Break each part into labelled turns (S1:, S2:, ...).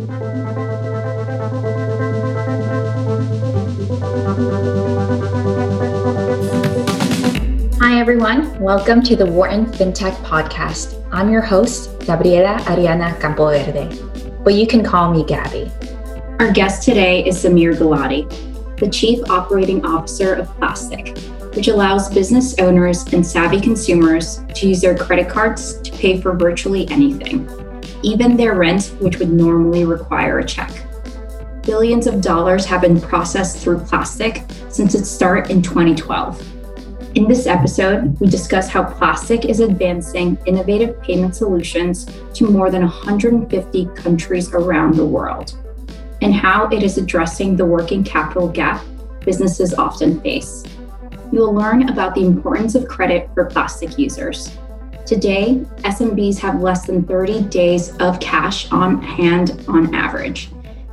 S1: Hi, everyone. Welcome to the Wharton FinTech Podcast. I'm your host, Gabriela Ariana Campoverde, but you can call me Gabby.
S2: Our guest today is Samir Gulati, the Chief Operating Officer of Plastiq, which allows business owners and savvy consumers to use their credit cards to pay for virtually anything, even their rent, which would normally require a check. Billions of dollars have been processed through Plastiq since its start in 2012. In this episode, we discuss how Plastiq is advancing innovative payment solutions to more than 150 countries around the world and how it is addressing the working capital gap businesses often face. You will learn about the importance of credit for Plastiq users. Today, SMBs have less than 30 days of cash on hand on average,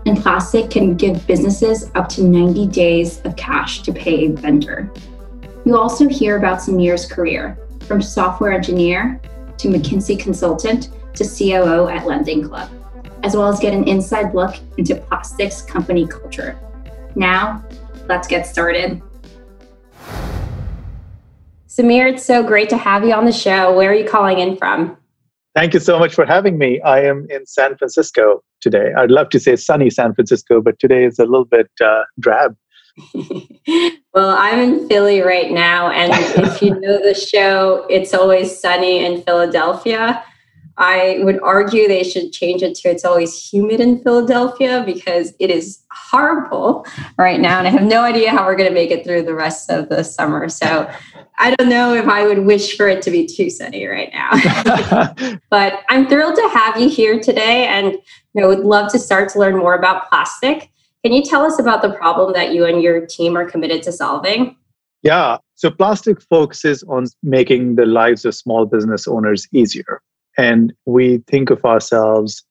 S2: and Plastiq can give businesses up to 90 days of cash to pay a vendor. You'll also hear about Samir's career, from software engineer to McKinsey consultant to COO at Lending Club as well as get an inside look into Plastiq's company culture. Now, let's get started. Samir, it's so great to have you on the show. Where are you calling in from?
S3: Thank you so much for having me. I am in San Francisco today. I'd love to say sunny San Francisco, but today is a little bit uh, drab.
S2: well, I'm in Philly right now. And if you know the show, it's always sunny in Philadelphia. I would argue they should change it to it's always humid in Philadelphia because it is horrible right now. And I have no idea how we're going to make it through the rest of the summer. So I don't know if I would wish for it to be too sunny right now. but I'm thrilled to have you here today and you know, would love to start to learn more about Plastiq. Can you tell us about the problem that you and your team are committed to solving?
S3: Yeah. So Plastiq focuses on making the lives of small business owners easier. And we think of ourselves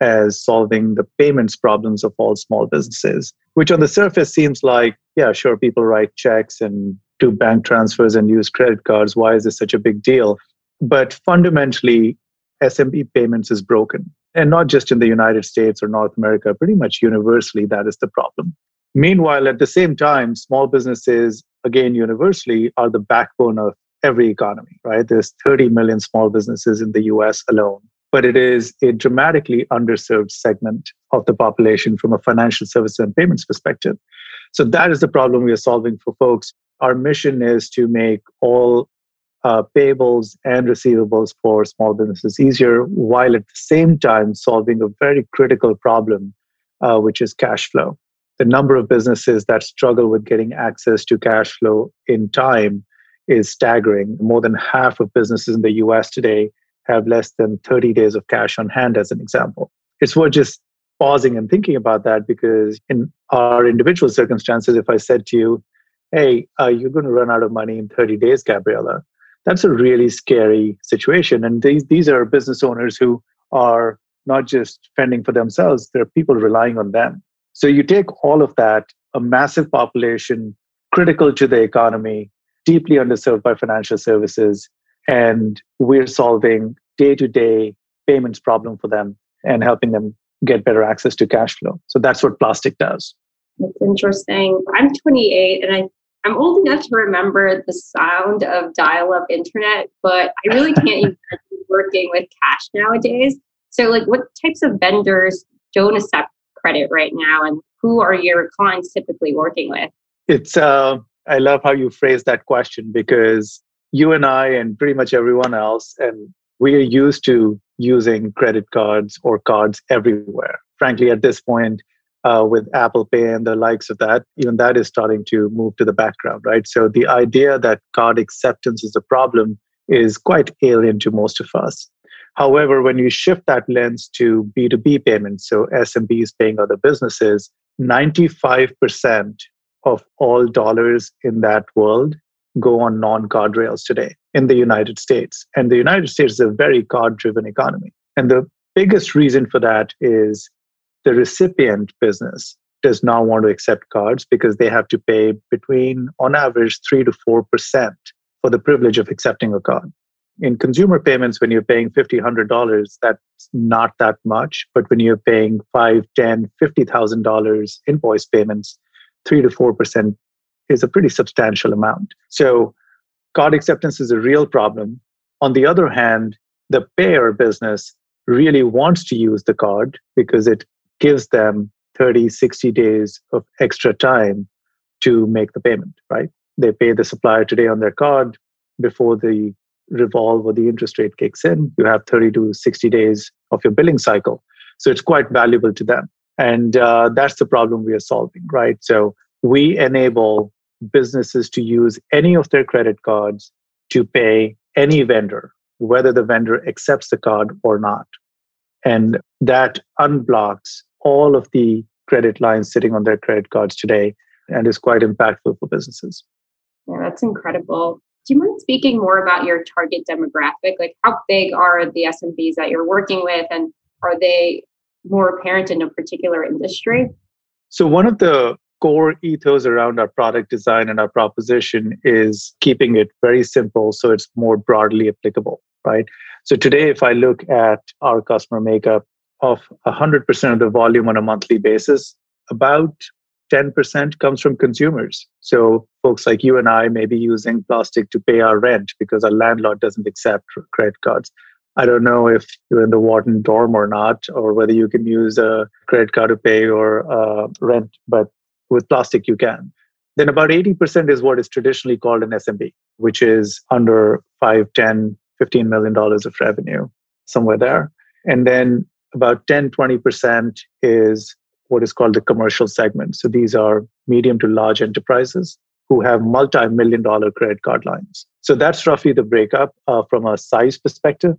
S3: as solving the payments problems of all small businesses, which on the surface seems like, yeah, sure, people write checks and do bank transfers and use credit cards. Why is this such a big deal? But fundamentally, SMB payments is broken. And not just in the United States or North America, pretty much universally, that is the problem. Meanwhile, at the same time, small businesses, again, universally, are the backbone of every economy, right? There's 30 million small businesses in the US alone, but it is a dramatically underserved segment of the population from a financial services and payments perspective. So that is the problem we are solving for folks. Our mission is to make all uh, payables and receivables for small businesses easier, while at the same time solving a very critical problem, uh, which is cash flow. The number of businesses that struggle with getting access to cash flow in time is staggering. More than half of businesses in the US today have less than 30 days of cash on hand, as an example. It's worth just pausing and thinking about that because in our individual circumstances, if I said to you, hey, uh, you're going to run out of money in 30 days, Gabriela, that's a really scary situation. And these, these are business owners who are not just fending for themselves, there are people relying on them. So you take all of that, a massive population critical to the economy, deeply underserved by financial services. And we're solving day to day payments problem for them and helping them get better access to cash flow. So that's what Plastiq does.
S2: That's interesting. I'm 28 and I, I'm old enough to remember the sound of dial up internet, but I really can't imagine working with cash nowadays. So, like, what types of vendors don't accept credit right now, and who are your clients typically working with?
S3: It's uh, I love how you phrase that question because you and I and pretty much everyone else, and we are used to using credit cards or cards everywhere. Frankly, at this point, uh, with Apple Pay and the likes of that, even that is starting to move to the background, right? So the idea that card acceptance is a problem is quite alien to most of us. However, when you shift that lens to B2B payments, so SMBs paying other businesses, 95% of all dollars in that world go on non card rails today in the United States. And the United States is a very card driven economy. And the biggest reason for that is the recipient business does not want to accept cards because they have to pay between, on average, 3 to 4% for the privilege of accepting a card. In consumer payments, when you're paying $50, $100, that's not that much. But when you're paying five, ten, fifty thousand dollars invoice payments, three to four percent is a pretty substantial amount. So card acceptance is a real problem. On the other hand, the payer business really wants to use the card because it gives them 30, 60 days of extra time to make the payment, right? They pay the supplier today on their card before the revolve or the interest rate kicks in. You have 30 to 60 days of your billing cycle. So it's quite valuable to them. And uh, that's the problem we are solving, right? So we enable businesses to use any of their credit cards to pay any vendor, whether the vendor accepts the card or not. And that unblocks all of the credit lines sitting on their credit cards today and is quite impactful for businesses.
S4: Yeah, that's incredible. Do you mind speaking more about your target demographic? Like, how big are the SMBs that you're working with, and are they more apparent in a particular industry?
S3: So, one of the core ethos around our product design and our proposition is keeping it very simple so it's more broadly applicable, right? So, today, if I look at our customer makeup of 100% of the volume on a monthly basis, about 10% comes from consumers. So folks like you and I may be using Plastiq to pay our rent because our landlord doesn't accept credit cards. I don't know if you're in the Wharton dorm or not, or whether you can use a credit card to pay your uh, rent, but with Plastiq, you can. Then about 80% is what is traditionally called an SMB, which is under 5, 10, 15 million dollars of revenue, somewhere there. And then about 10, 20% is what is called the commercial segment. So these are medium to large enterprises who have multi million dollar credit card lines. So that's roughly the breakup uh, from a size perspective.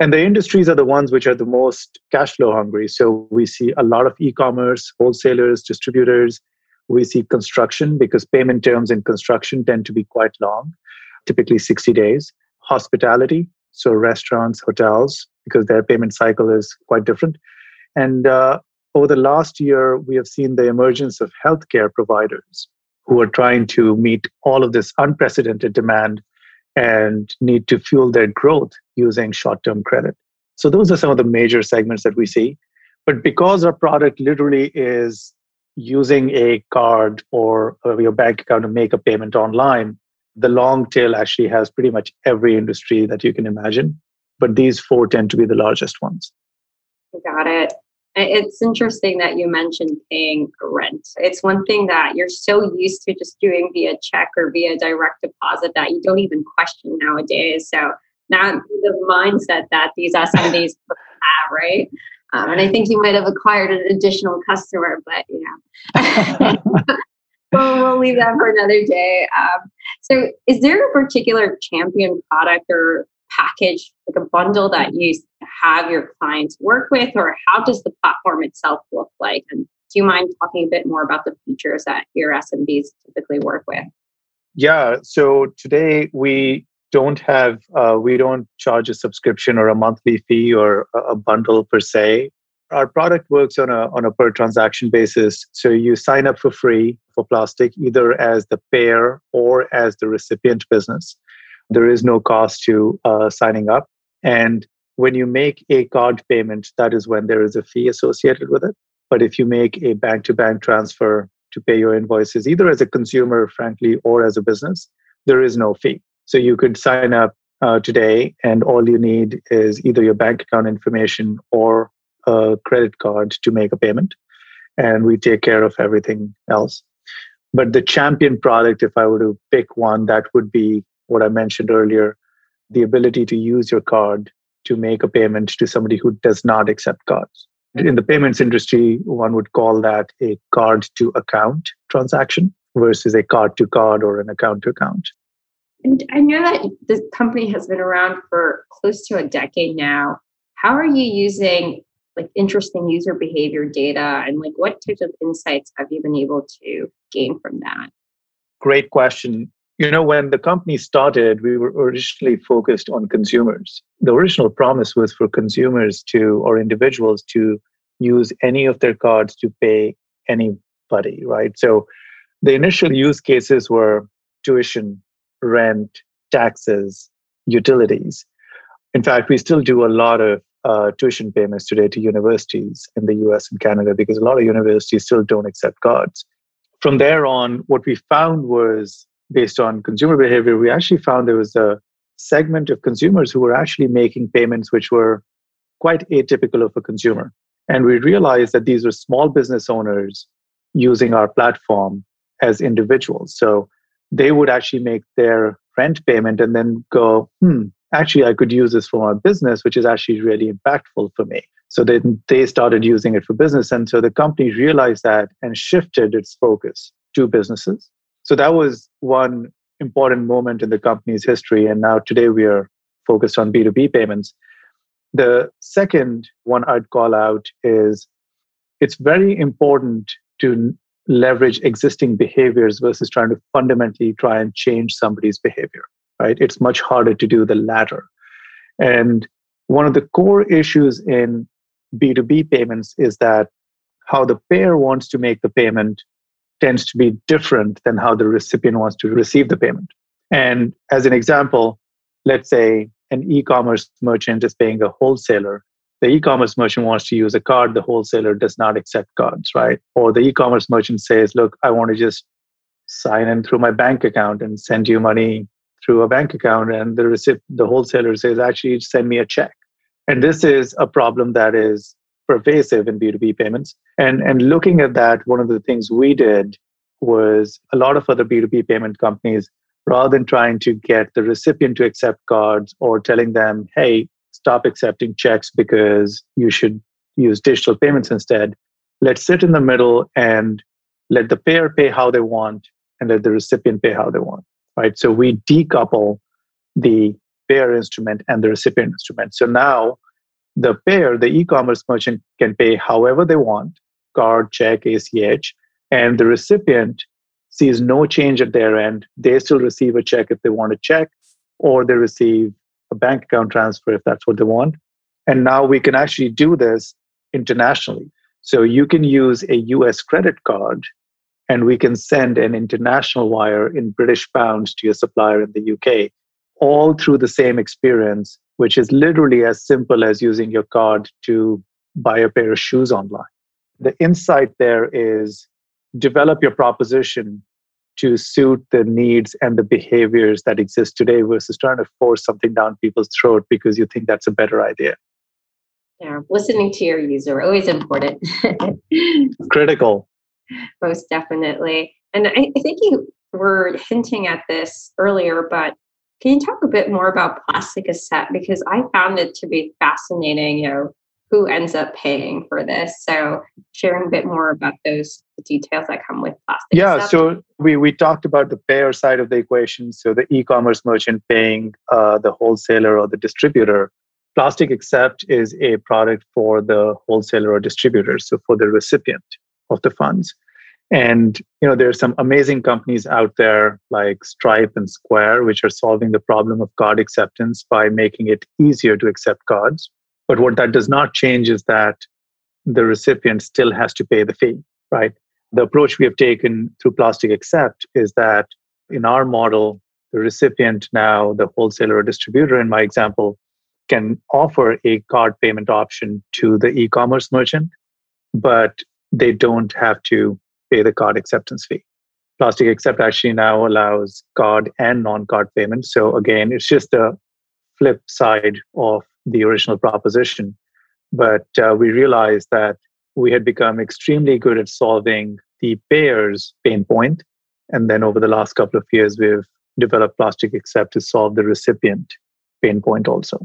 S3: And the industries are the ones which are the most cash flow hungry. So we see a lot of e commerce, wholesalers, distributors. We see construction because payment terms in construction tend to be quite long, typically 60 days. Hospitality, so restaurants, hotels, because their payment cycle is quite different. And uh, over the last year, we have seen the emergence of healthcare providers who are trying to meet all of this unprecedented demand and need to fuel their growth using short term credit. So, those are some of the major segments that we see. But because our product literally is using a card or uh, your bank account to make a payment online, the long tail actually has pretty much every industry that you can imagine. But these four tend to be the largest ones.
S4: Got it. It's interesting that you mentioned paying rent. It's one thing that you're so used to just doing via check or via direct deposit that you don't even question nowadays. So now the mindset that these SMBs have, right? Um, and I think you might have acquired an additional customer, but you know. well, we'll leave that for another day. Um, so, is there a particular champion product or package, like a bundle that you have your clients work with, or how does the platform itself look like? And do you mind talking a bit more about the features that your SMBs typically work with?
S3: Yeah. So today we don't have, uh, we don't charge a subscription or a monthly fee or a bundle per se. Our product works on a on a per transaction basis. So you sign up for free for Plastiq either as the payer or as the recipient business. There is no cost to uh, signing up. And when you make a card payment, that is when there is a fee associated with it. But if you make a bank to bank transfer to pay your invoices, either as a consumer, frankly, or as a business, there is no fee. So you could sign up uh, today, and all you need is either your bank account information or a credit card to make a payment. And we take care of everything else. But the champion product, if I were to pick one, that would be what I mentioned earlier the ability to use your card to make a payment to somebody who does not accept cards. In the payments industry, one would call that a card to account transaction versus a card to card or an account to account.
S4: And I know that the company has been around for close to a decade now. How are you using like interesting user behavior data and like what types of insights have you been able to gain from that?
S3: Great question. You know, when the company started, we were originally focused on consumers. The original promise was for consumers to, or individuals to use any of their cards to pay anybody, right? So the initial use cases were tuition, rent, taxes, utilities. In fact, we still do a lot of uh, tuition payments today to universities in the US and Canada because a lot of universities still don't accept cards. From there on, what we found was based on consumer behavior, we actually found there was a segment of consumers who were actually making payments which were quite atypical of a consumer. And we realized that these were small business owners using our platform as individuals. So they would actually make their rent payment and then go, hmm, actually, I could use this for my business, which is actually really impactful for me. So then they started using it for business. And so the company realized that and shifted its focus to businesses. So that was one important moment in the company's history. And now today we are focused on B2B payments. The second one I'd call out is it's very important to leverage existing behaviors versus trying to fundamentally try and change somebody's behavior, right? It's much harder to do the latter. And one of the core issues in B2B payments is that how the payer wants to make the payment tends to be different than how the recipient wants to receive the payment. And as an example, let's say an e commerce merchant is paying a wholesaler. The e commerce merchant wants to use a card, the wholesaler does not accept cards, right? Or the e commerce merchant says, Look, I want to just sign in through my bank account and send you money through a bank account. And the, recip- the wholesaler says, Actually, send me a check. And this is a problem that is pervasive in B2B payments. And, and looking at that, one of the things we did was a lot of other B2B payment companies, rather than trying to get the recipient to accept cards or telling them, hey, stop accepting checks because you should use digital payments instead, let's sit in the middle and let the payer pay how they want and let the recipient pay how they want. Right. So we decouple the payer instrument and the recipient instrument. So now the payer, the e-commerce merchant can pay however they want, card, check, ACH, and the recipient sees no change at their end. They still receive a check if they want a check, or they receive a bank account transfer if that's what they want. And now we can actually do this internationally. So you can use a US credit card and we can send an international wire in British pounds to your supplier in the UK, all through the same experience which is literally as simple as using your card to buy a pair of shoes online. The insight there is develop your proposition to suit the needs and the behaviors that exist today versus trying to force something down people's throat because you think that's a better idea.
S2: Yeah, listening to your user always important.
S3: Critical.
S2: Most definitely. And I, I think you were hinting at this earlier, but can you talk a bit more about Plastiq accept? Because I found it to be fascinating, you know, who ends up paying for this. So sharing a bit more about those details that come with Plastiq.
S3: Yeah, so we, we talked about the payer side of the equation. So the e-commerce merchant paying uh, the wholesaler or the distributor. Plastiq Accept is a product for the wholesaler or distributor, so for the recipient of the funds. And you know, there are some amazing companies out there like Stripe and Square, which are solving the problem of card acceptance by making it easier to accept cards. But what that does not change is that the recipient still has to pay the fee, right? The approach we have taken through Plastiq Accept is that in our model, the recipient now, the wholesaler or distributor in my example, can offer a card payment option to the e commerce merchant, but they don't have to pay the card acceptance fee. Plastiq Accept actually now allows card and non card payments. So, again, it's just a flip side of the original proposition. But uh, we realized that we had become extremely good at solving the payer's pain point. And then over the last couple of years, we've developed Plastiq Accept to solve the recipient pain point also.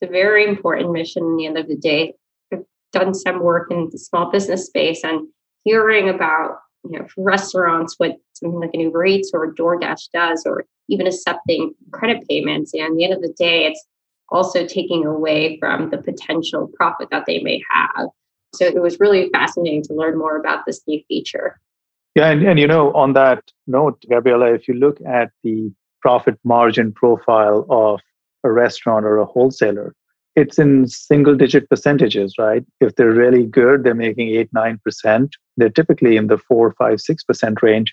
S2: It's a very important mission in the end of the day. I've done some work in the small business space and hearing about you know restaurants what something like an Uber Eats or DoorDash does, or even accepting credit payments. And at the end of the day, it's also taking away from the potential profit that they may have. So it was really fascinating to learn more about this new feature.
S3: Yeah, and, and you know, on that note, Gabriela, if you look at the profit margin profile of a restaurant or a wholesaler, it's in single digit percentages, right? If they're really good, they're making eight, nine percent. They're typically in the four, five, six percent range.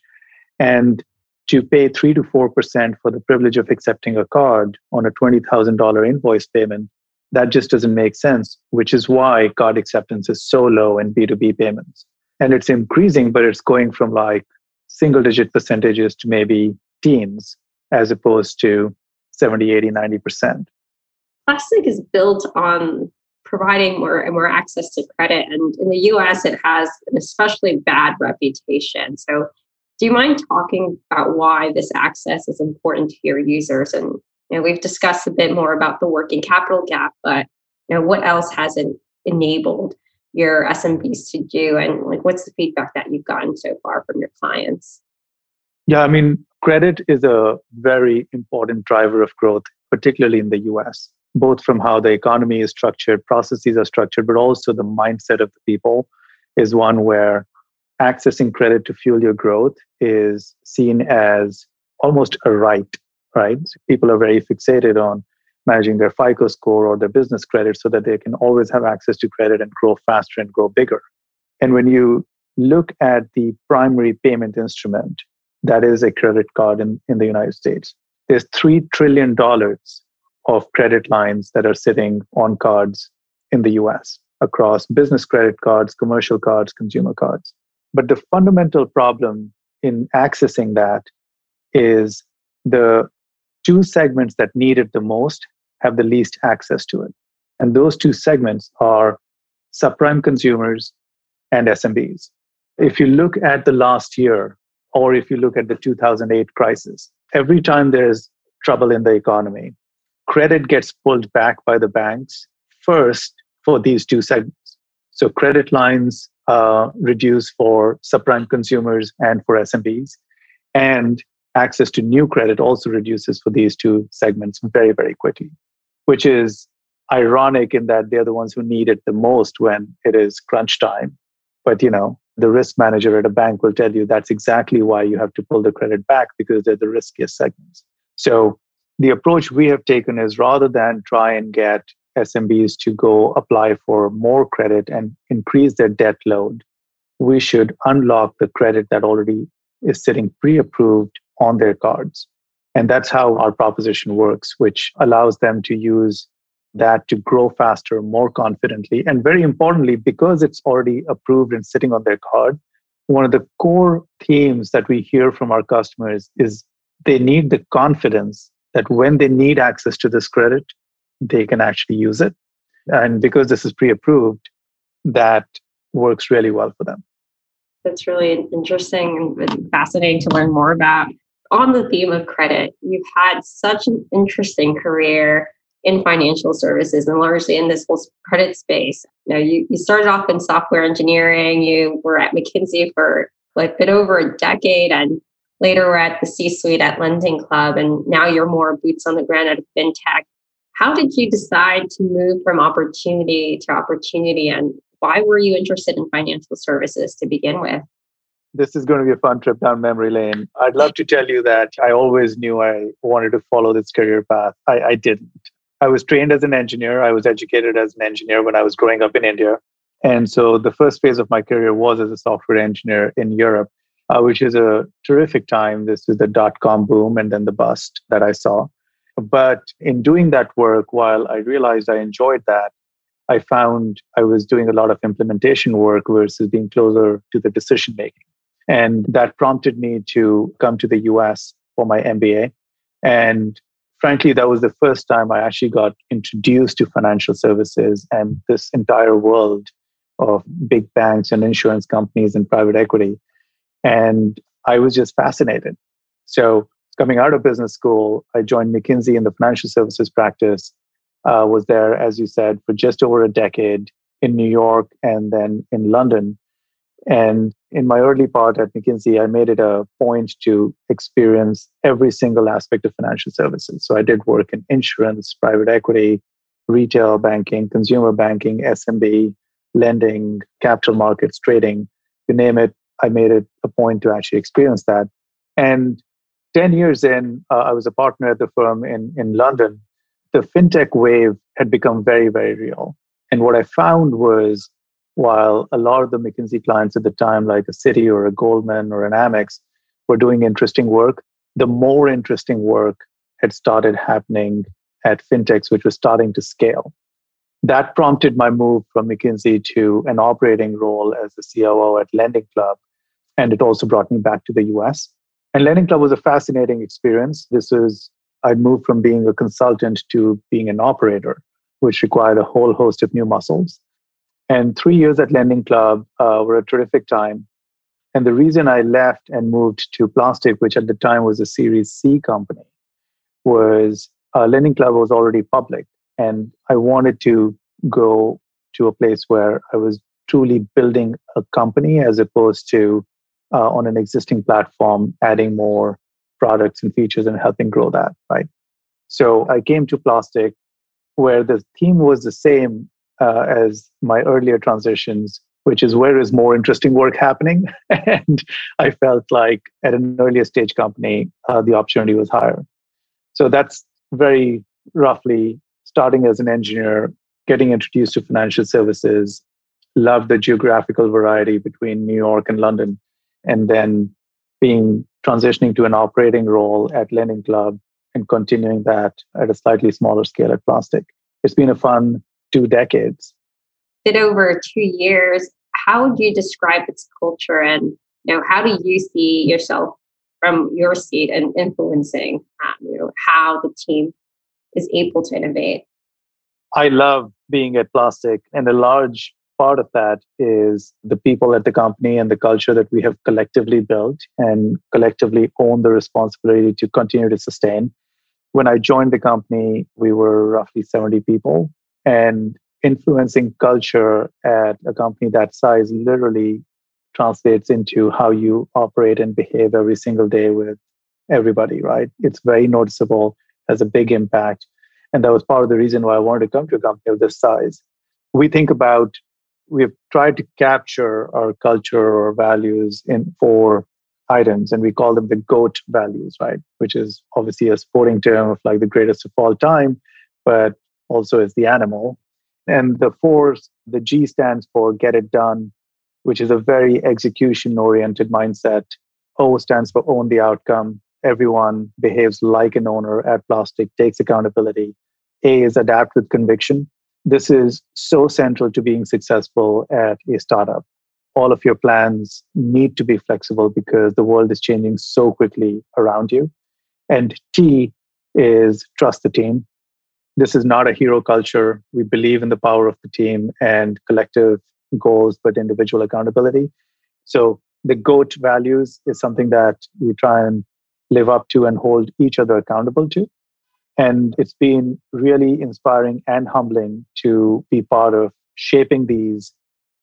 S3: And to pay 3 to 4% for the privilege of accepting a card on a $20,000 invoice payment, that just doesn't make sense, which is why card acceptance is so low in B2B payments. And it's increasing, but it's going from like single digit percentages to maybe teens as opposed to 70, 80, 90%.
S4: Plastiq is built on providing more and more access to credit. And in the US, it has an especially bad reputation. So, do you mind talking about why this access is important to your users? And you know, we've discussed a bit more about the working capital gap, but you know, what else has it enabled your SMBs to do? And like, what's the feedback that you've gotten so far from your clients?
S3: Yeah, I mean, credit is a very important driver of growth, particularly in the US both from how the economy is structured, processes are structured, but also the mindset of the people is one where accessing credit to fuel your growth is seen as almost a right, right? People are very fixated on managing their FICO score or their business credit so that they can always have access to credit and grow faster and grow bigger. And when you look at the primary payment instrument, that is a credit card in, in the United States, there's $3 trillion of credit lines that are sitting on cards in the US across business credit cards, commercial cards, consumer cards. But the fundamental problem in accessing that is the two segments that need it the most have the least access to it. And those two segments are subprime consumers and SMBs. If you look at the last year, or if you look at the 2008 crisis, every time there's trouble in the economy, credit gets pulled back by the banks first for these two segments. So credit lines uh, reduce for subprime consumers and for SMBs, and access to new credit also reduces for these two segments very, very quickly, which is ironic in that they're the ones who need it the most when it is crunch time. But you know, the risk manager at a bank will tell you that's exactly why you have to pull the credit back because they're the riskiest segments. So the approach we have taken is rather than try and get SMBs to go apply for more credit and increase their debt load, we should unlock the credit that already is sitting pre approved on their cards. And that's how our proposition works, which allows them to use that to grow faster, more confidently. And very importantly, because it's already approved and sitting on their card, one of the core themes that we hear from our customers is they need the confidence that when they need access to this credit, they can actually use it. And because this is pre approved, that works really well for them.
S4: That's really interesting and fascinating to learn more about. On the theme of credit, you've had such an interesting career in financial services and largely in this whole credit space. You know, you, you started off in software engineering, you were at McKinsey for like a bit over a decade and Later, we're at the C suite at Lending Club, and now you're more boots on the ground at FinTech. How did you decide to move from opportunity to opportunity, and why were you interested in financial services to begin with?
S3: This is going to be a fun trip down memory lane. I'd love to tell you that I always knew I wanted to follow this career path. I, I didn't. I was trained as an engineer. I was educated as an engineer when I was growing up in India. And so the first phase of my career was as a software engineer in Europe uh, which is a terrific time. This is the dot com boom and then the bust that I saw. But in doing that work, while I realized I enjoyed that, I found I was doing a lot of implementation work versus being closer to the decision making. And that prompted me to come to the US for my MBA. And frankly, that was the first time I actually got introduced to financial services and this entire world of big banks and insurance companies and private equity. And I was just fascinated. So, coming out of business school, I joined McKinsey in the financial services practice. Uh, was there, as you said, for just over a decade in New York and then in London. And in my early part at McKinsey, I made it a point to experience every single aspect of financial services. So I did work in insurance, private equity, retail banking, consumer banking, SMB, lending, capital markets, trading, you name it. I made it a point to actually experience that. And 10 years in, uh, I was a partner at the firm in, in London. The fintech wave had become very, very real. And what I found was while a lot of the McKinsey clients at the time, like a Citi or a Goldman or an Amex, were doing interesting work, the more interesting work had started happening at fintechs, which was starting to scale. That prompted my move from McKinsey to an operating role as the COO at Lending Club. And it also brought me back to the US. And Lending Club was a fascinating experience. This is, I'd moved from being a consultant to being an operator, which required a whole host of new muscles. And three years at Lending Club uh, were a terrific time. And the reason I left and moved to Plastiq, which at the time was a Series C company, was uh, Lending Club was already public. And I wanted to go to a place where I was truly building a company as opposed to uh, on an existing platform, adding more products and features and helping grow that, right? So I came to Plastiq where the theme was the same uh, as my earlier transitions, which is where is more interesting work happening? and I felt like at an earlier stage company, uh, the opportunity was higher. So that's very roughly starting as an engineer, getting introduced to financial services, love the geographical variety between New York and London, and then being transitioning to an operating role at Lending Club and continuing that at a slightly smaller scale at Plastiq. It's been a fun two decades.
S4: Did over two years. How would you describe its culture and you know how do you see yourself from your seat and influencing um, you know how the team is able to innovate?
S3: I love being at Plastiq and a large part of that is the people at the company and the culture that we have collectively built and collectively own the responsibility to continue to sustain. When I joined the company, we were roughly 70 people, and influencing culture at a company that size literally translates into how you operate and behave every single day with everybody, right? It's very noticeable, has a big impact. And that was part of the reason why I wanted to come to a company of this size. We think about, we've tried to capture our culture or values in four items, and we call them the GOAT values, right? Which is obviously a sporting term of like the greatest of all time, but also is the animal. And the four, the G stands for get it done, which is a very execution oriented mindset. O stands for own the outcome everyone behaves like an owner at Plastiq takes accountability. A is adapt with conviction. This is so central to being successful at a startup. All of your plans need to be flexible because the world is changing so quickly around you. And T is trust the team. This is not a hero culture. We believe in the power of the team and collective goals, but individual accountability. So the GOAT values is something that we try and live up to and hold each other accountable to. And it's been really inspiring and humbling to be part of shaping these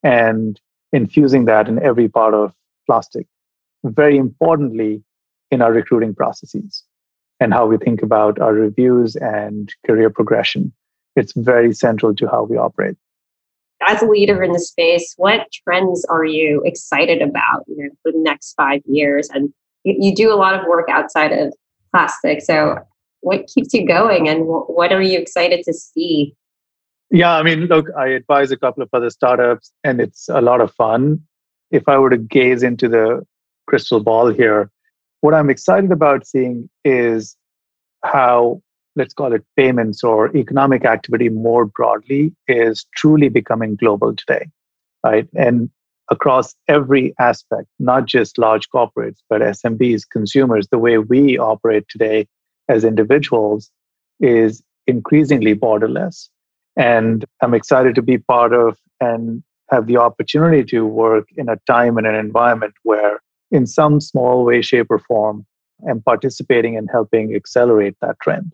S3: and infusing that in every part of Plastiq. Very importantly, in our recruiting processes and how we think about our reviews and career progression. It's very central to how we operate.
S4: As a leader in the space, what trends are you excited about you know, for the next five years? And you do a lot of work outside of Plastiq. So, what keeps you going, and what are you excited to see?
S3: Yeah, I mean, look, I advise a couple of other startups, and it's a lot of fun. If I were to gaze into the crystal ball here, what I'm excited about seeing is how, let's call it payments or economic activity more broadly, is truly becoming global today, right? And across every aspect, not just large corporates, but SMBs, consumers, the way we operate today as individuals is increasingly borderless. And I'm excited to be part of and have the opportunity to work in a time and an environment where, in some small way, shape, or form, I'm participating and helping accelerate that trend.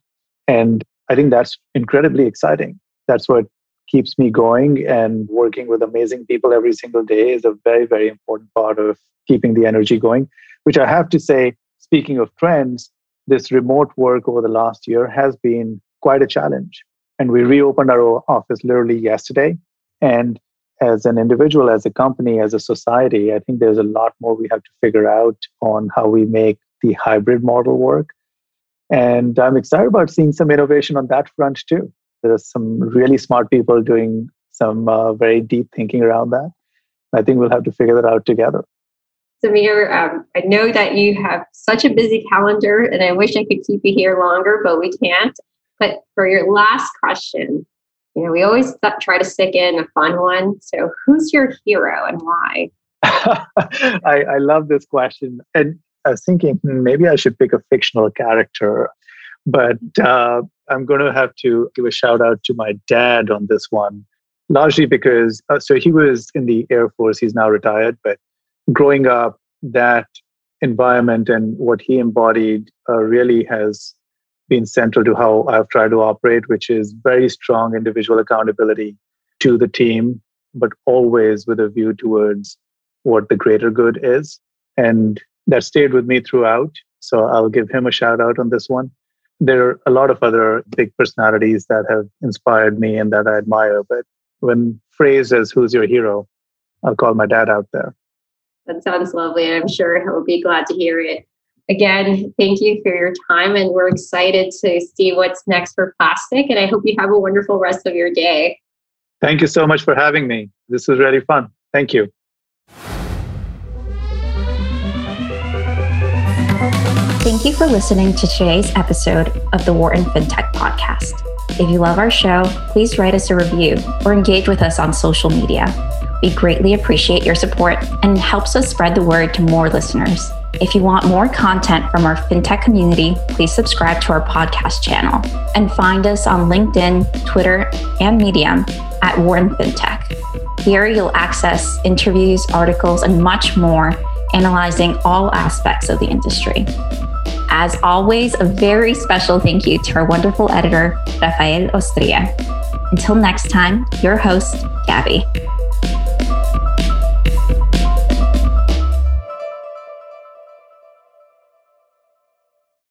S3: And I think that's incredibly exciting. That's what keeps me going and working with amazing people every single day is a very, very important part of keeping the energy going, which I have to say, speaking of trends, this remote work over the last year has been quite a challenge. And we reopened our office literally yesterday. And as an individual, as a company, as a society, I think there's a lot more we have to figure out on how we make the hybrid model work. And I'm excited about seeing some innovation on that front too. There are some really smart people doing some uh, very deep thinking around that. I think we'll have to figure that out together.
S4: Samir, um, I know that you have such a busy calendar, and I wish I could keep you here longer, but we can't. But for your last question, you know, we always try to stick in a fun one. So, who's your hero and why?
S3: I, I love this question. And I was thinking hmm, maybe I should pick a fictional character, but uh, I'm going to have to give a shout out to my dad on this one, largely because uh, so he was in the Air Force, he's now retired, but growing up, that environment and what he embodied uh, really has been central to how I've tried to operate, which is very strong individual accountability to the team, but always with a view towards what the greater good is. And that stayed with me throughout. So I'll give him a shout out on this one. There are a lot of other big personalities that have inspired me and that I admire. But when phrased as who's your hero, I'll call my dad out there.
S4: That sounds lovely. And I'm sure he'll be glad to hear it. Again, thank you for your time. And we're excited to see what's next for Plastiq. And I hope you have a wonderful rest of your day.
S3: Thank you so much for having me. This was really fun. Thank you.
S1: Thank you for listening to today's episode of the Wharton FinTech Podcast. If you love our show, please write us a review or engage with us on social media. We greatly appreciate your support and helps us spread the word to more listeners. If you want more content from our fintech community, please subscribe to our podcast channel and find us on LinkedIn, Twitter, and Medium at Wharton FinTech. Here you'll access interviews, articles, and much more, analyzing all aspects of the industry. As always, a very special thank you to our wonderful editor, Rafael Ostria. Until next time, your host, Gabby.